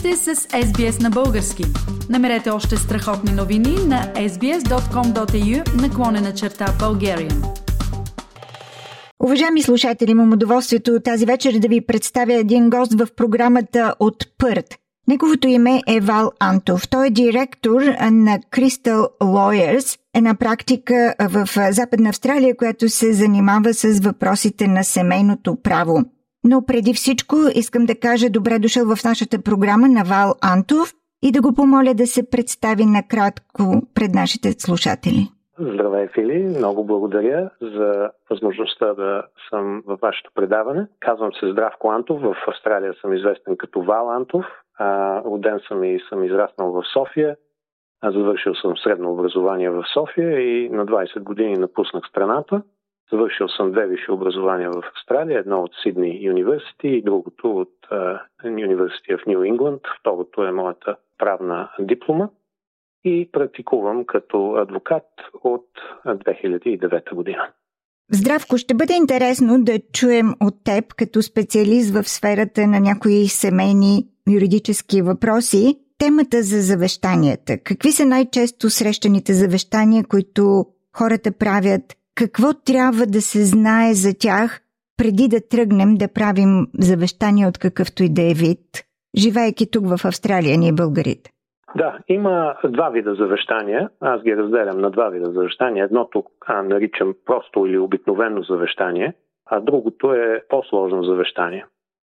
сте с SBS на български. Намерете още страхотни новини на sbs.com.au наклонена черта Bulgarian. Уважаеми слушатели, имам удоволствието тази вечер да ви представя един гост в програмата от Пърт. Неговото име е Вал Антов. Той е директор на Crystal Lawyers, една практика в Западна Австралия, която се занимава с въпросите на семейното право. Но преди всичко искам да кажа добре дошъл в нашата програма на Вал Антов и да го помоля да се представи накратко пред нашите слушатели. Здравей, Фили. Много благодаря за възможността да съм във вашето предаване. Казвам се Здравко Антов. В Австралия съм известен като Вал Антов. Роден съм и съм израснал в София. Завършил съм средно образование в София и на 20 години напуснах страната. Завършил съм две висши образования в Австралия, едно от Сидни Юниверсити и другото от University of New England. Второто е моята правна диплома и практикувам като адвокат от 2009 година. Здравко, ще бъде интересно да чуем от теб като специалист в сферата на някои семейни юридически въпроси темата за завещанията. Какви са най-често срещаните завещания, които хората правят какво трябва да се знае за тях преди да тръгнем да правим завещания от какъвто и да е вид, живеейки тук в Австралия, ние българите? Да, има два вида завещания. Аз ги разделям на два вида завещания. Едното а, наричам просто или обикновено завещание, а другото е по-сложно завещание.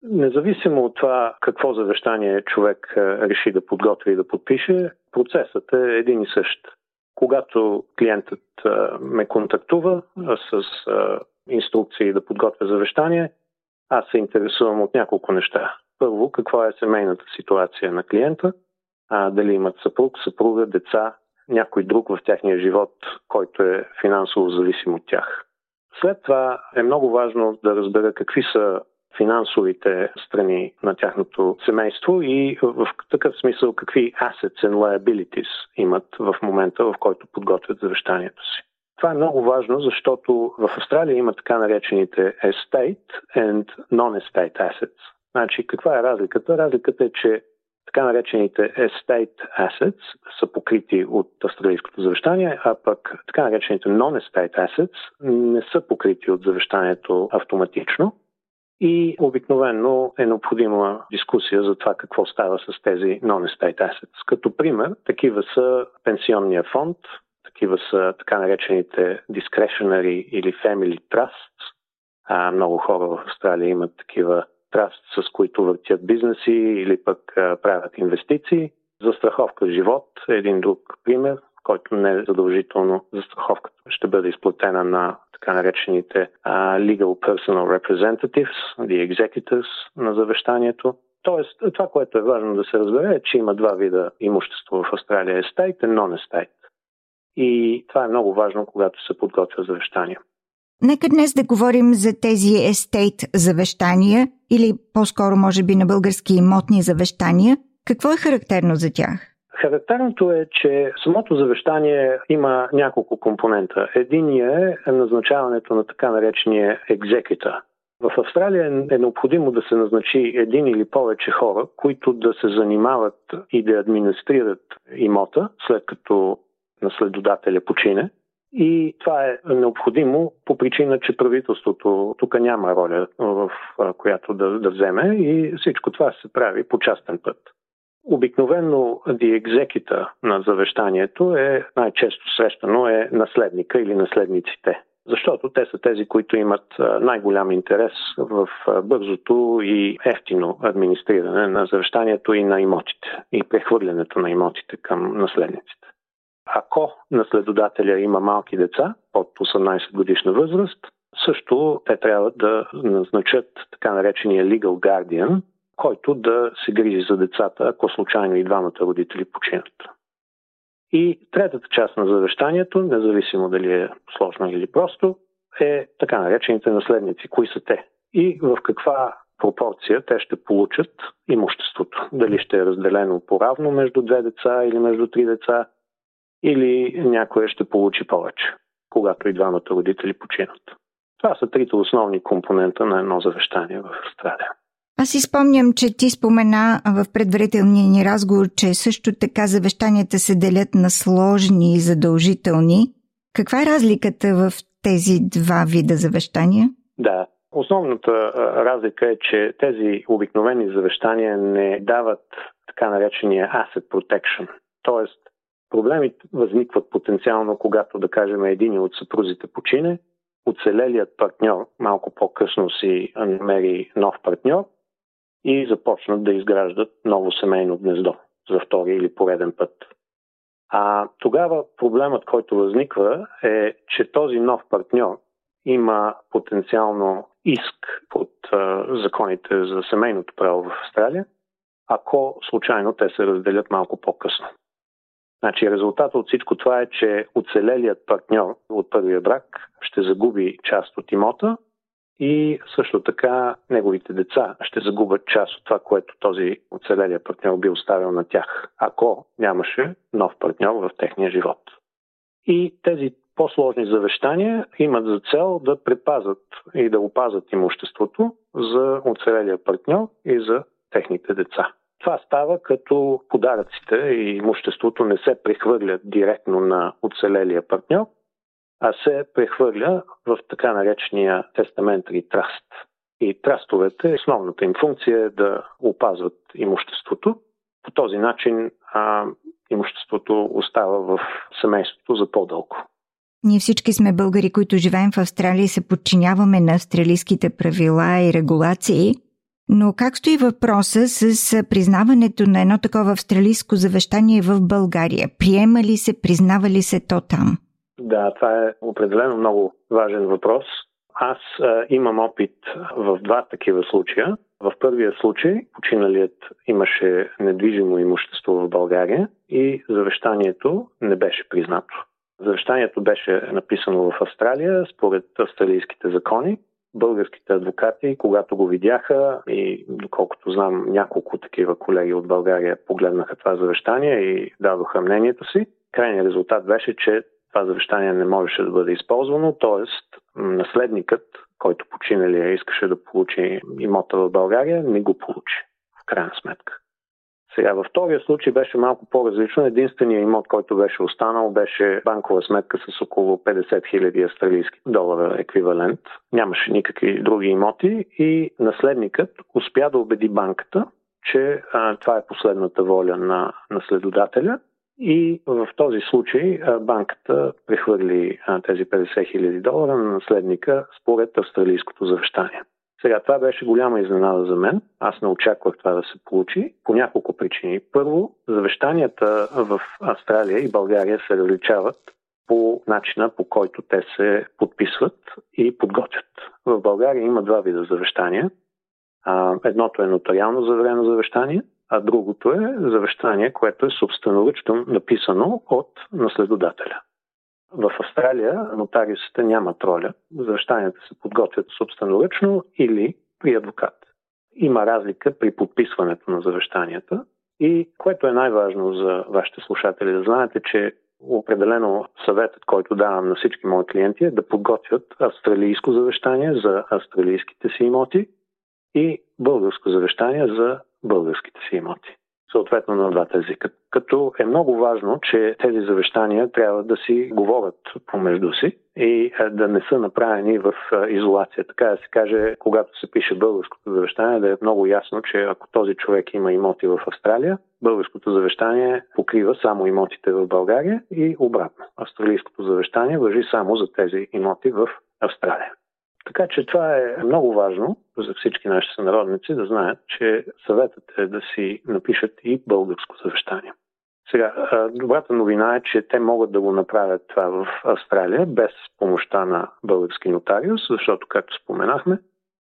Независимо от това какво завещание човек реши да подготви и да подпише, процесът е един и същ. Когато клиентът ме контактува с инструкции да подготвя завещание, аз се интересувам от няколко неща. Първо, каква е семейната ситуация на клиента, а, дали имат съпруг, съпруга, деца, някой друг в техния живот, който е финансово зависим от тях. След това е много важно да разбера какви са финансовите страни на тяхното семейство и в такъв смисъл какви assets and liabilities имат в момента, в който подготвят завещанието си. Това е много важно, защото в Австралия има така наречените estate and non-estate assets. Значи, каква е разликата? Разликата е, че така наречените estate assets са покрити от австралийското завещание, а пък така наречените non-estate assets не са покрити от завещанието автоматично и обикновено е необходима дискусия за това какво става с тези non-estate assets. Като пример, такива са пенсионния фонд, такива са така наречените discretionary или family trusts. А, много хора в Австралия имат такива траст, с които въртят бизнеси или пък правят инвестиции. Застраховка живот е един друг пример, който не е задължително застраховката ще бъде изплатена на така наречените legal personal representatives, the executors на завещанието. Тоест, това, което е важно да се разбере, е, че има два вида имущество в Австралия estate и non-estate. И това е много важно, когато се подготвя завещание. Нека днес да говорим за тези естейт завещания или по-скоро може би на български имотни завещания. Какво е характерно за тях? Характерното е, че самото завещание има няколко компонента. Единият е назначаването на така наречения екзекута. В Австралия е необходимо да се назначи един или повече хора, които да се занимават и да администрират имота, след като наследодателя почине. И това е необходимо по причина, че правителството тук няма роля, в която да, да вземе и всичко това се прави по частен път. Обикновено executor на завещанието е най-често срещано е наследника или наследниците. Защото те са тези, които имат най-голям интерес в бързото и ефтино администриране на завещанието и на имотите и прехвърлянето на имотите към наследниците. Ако наследодателя има малки деца под 18 годишна възраст, също те трябва да назначат така наречения legal guardian, който да се грижи за децата, ако случайно и двамата родители починат. И третата част на завещанието, независимо дали е сложно или просто, е така наречените наследници. Кои са те? И в каква пропорция те ще получат имуществото. Дали ще е разделено поравно между две деца или между три деца, или някой ще получи повече, когато и двамата родители починат. Това са трите основни компонента на едно завещание в Австралия. Аз си спомням, че ти спомена в предварителния ни разговор, че също така завещанията се делят на сложни и задължителни. Каква е разликата в тези два вида завещания? Да, Основната разлика е, че тези обикновени завещания не дават така наречения asset protection. Тоест, проблемите възникват потенциално, когато, да кажем, един от съпрузите почине, оцелелият партньор малко по-късно си намери нов партньор и започнат да изграждат ново семейно гнездо за втори или пореден път. А тогава проблемът, който възниква е, че този нов партньор има потенциално иск под а, законите за семейното право в Австралия, ако случайно те се разделят малко по-късно. Значи резултатът от всичко това е, че оцелелият партньор от първия брак ще загуби част от имота и също така неговите деца ще загубят част от това, което този оцелелия партньор би оставил на тях, ако нямаше нов партньор в техния живот. И тези по-сложни завещания имат за цел да предпазят и да опазят имуществото за оцелелия партньор и за техните деца. Това става като подаръците и имуществото не се прехвърлят директно на оцелелия партньор, а се прехвърля в така наречения тестаментари траст. И трастовете, основната им функция е да опазват имуществото. По този начин а, имуществото остава в семейството за по-дълго. Ние всички сме българи, които живеем в Австралия и се подчиняваме на австралийските правила и регулации. Но как стои въпроса с признаването на едно такова австралийско завещание в България? Приема ли се, признава ли се то там? Да, това е определено много важен въпрос. Аз а, имам опит в два такива случая. В първия случай починалият имаше недвижимо имущество в България и завещанието не беше признато. Завещанието беше написано в Австралия според австралийските закони. Българските адвокати, когато го видяха и доколкото знам няколко такива колеги от България погледнаха това завещание и дадоха мнението си, крайният резултат беше, че това завещание не можеше да бъде използвано, т.е. наследникът, който починалия искаше да получи имота в България, не го получи в крайна сметка. Сега, във втория случай беше малко по-различно. Единственият имот, който беше останал, беше банкова сметка с около 50 000 австралийски долара еквивалент. Нямаше никакви други имоти и наследникът успя да убеди банката, че а, това е последната воля на наследодателя и в този случай банката прехвърли тези 50 000 долара на наследника според австралийското завещание. Сега, това беше голяма изненада за мен. Аз не очаквах това да се получи по няколко причини. Първо, завещанията в Австралия и България се различават по начина по който те се подписват и подготвят. В България има два вида завещания. Едното е нотариално заверено завещание, а другото е завещание, което е собственоръчно написано от наследодателя. В Австралия нотариусите нямат роля. Завещанията се подготвят собственоръчно или при адвокат. Има разлика при подписването на завещанията и което е най-важно за вашите слушатели да знаете, че определено съветът, който давам на всички мои клиенти е да подготвят австралийско завещание за австралийските си имоти и българско завещание за българските си имоти съответно на двата езика. Като е много важно, че тези завещания трябва да си говорят помежду си и е, да не са направени в е, изолация. Така да се каже, когато се пише българското завещание, да е много ясно, че ако този човек има имоти в Австралия, българското завещание покрива само имотите в България и обратно. Австралийското завещание въжи само за тези имоти в Австралия. Така че това е много важно за всички наши сънародници да знаят, че съветът е да си напишат и българско завещание. Сега, добрата новина е, че те могат да го направят това в Австралия без помощта на български нотариус, защото, както споменахме,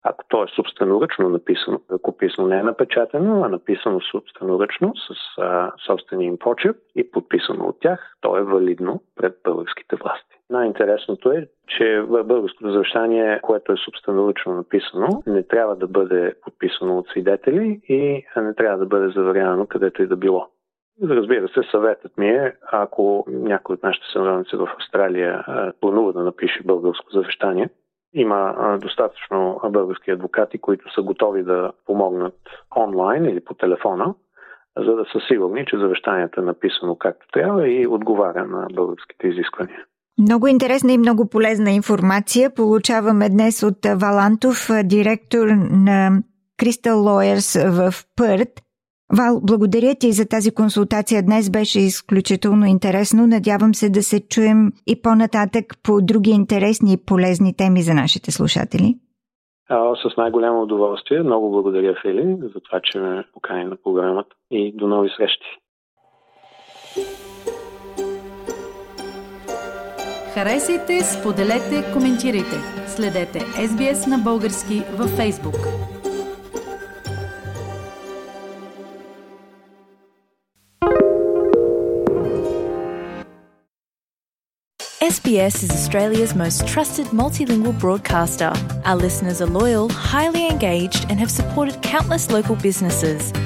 ако то е собственоръчно написано, ръкописно не е напечатано, а написано собственоръчно с а, собствения им почерк и подписано от тях, то е валидно пред българските власти. Най-интересното е, че в българското завещание, което е собственоръчно написано, не трябва да бъде подписано от свидетели и не трябва да бъде заверявано където и да било. Разбира се, съветът ми е, ако някой от нашите сънародници в Австралия планува да напише българско завещание, Има достатъчно български адвокати, които са готови да помогнат онлайн или по телефона, за да са сигурни, че завещанието е написано както трябва и отговаря на българските изисквания. Много интересна и много полезна информация получаваме днес от Валантов, директор на Crystal Lawyers в Пърт. Вал, благодаря ти за тази консултация. Днес беше изключително интересно. Надявам се да се чуем и по-нататък по други интересни и полезни теми за нашите слушатели. С най-голямо удоволствие. Много благодаря, Фили, за това, че ме покани на програмата и до нови срещи. Харесайте, споделете, коментирайте. Следете SBS на български във Facebook. SBS is Australia's most trusted multilingual broadcaster. Our listeners are loyal, highly engaged, and have supported countless local businesses.